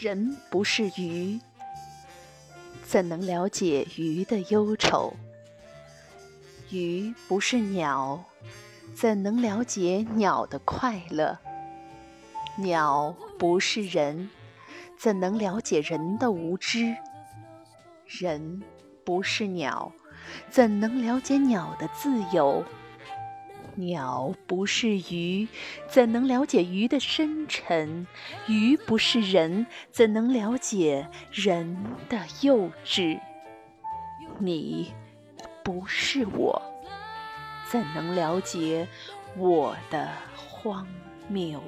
人不是鱼，怎能了解鱼的忧愁？鱼不是鸟，怎能了解鸟的快乐？鸟不是人，怎能了解人的无知？人不是鸟，怎能了解鸟的自由？鸟不是鱼，怎能了解鱼的深沉？鱼不是人，怎能了解人的幼稚？你不是我，怎能了解我的荒谬？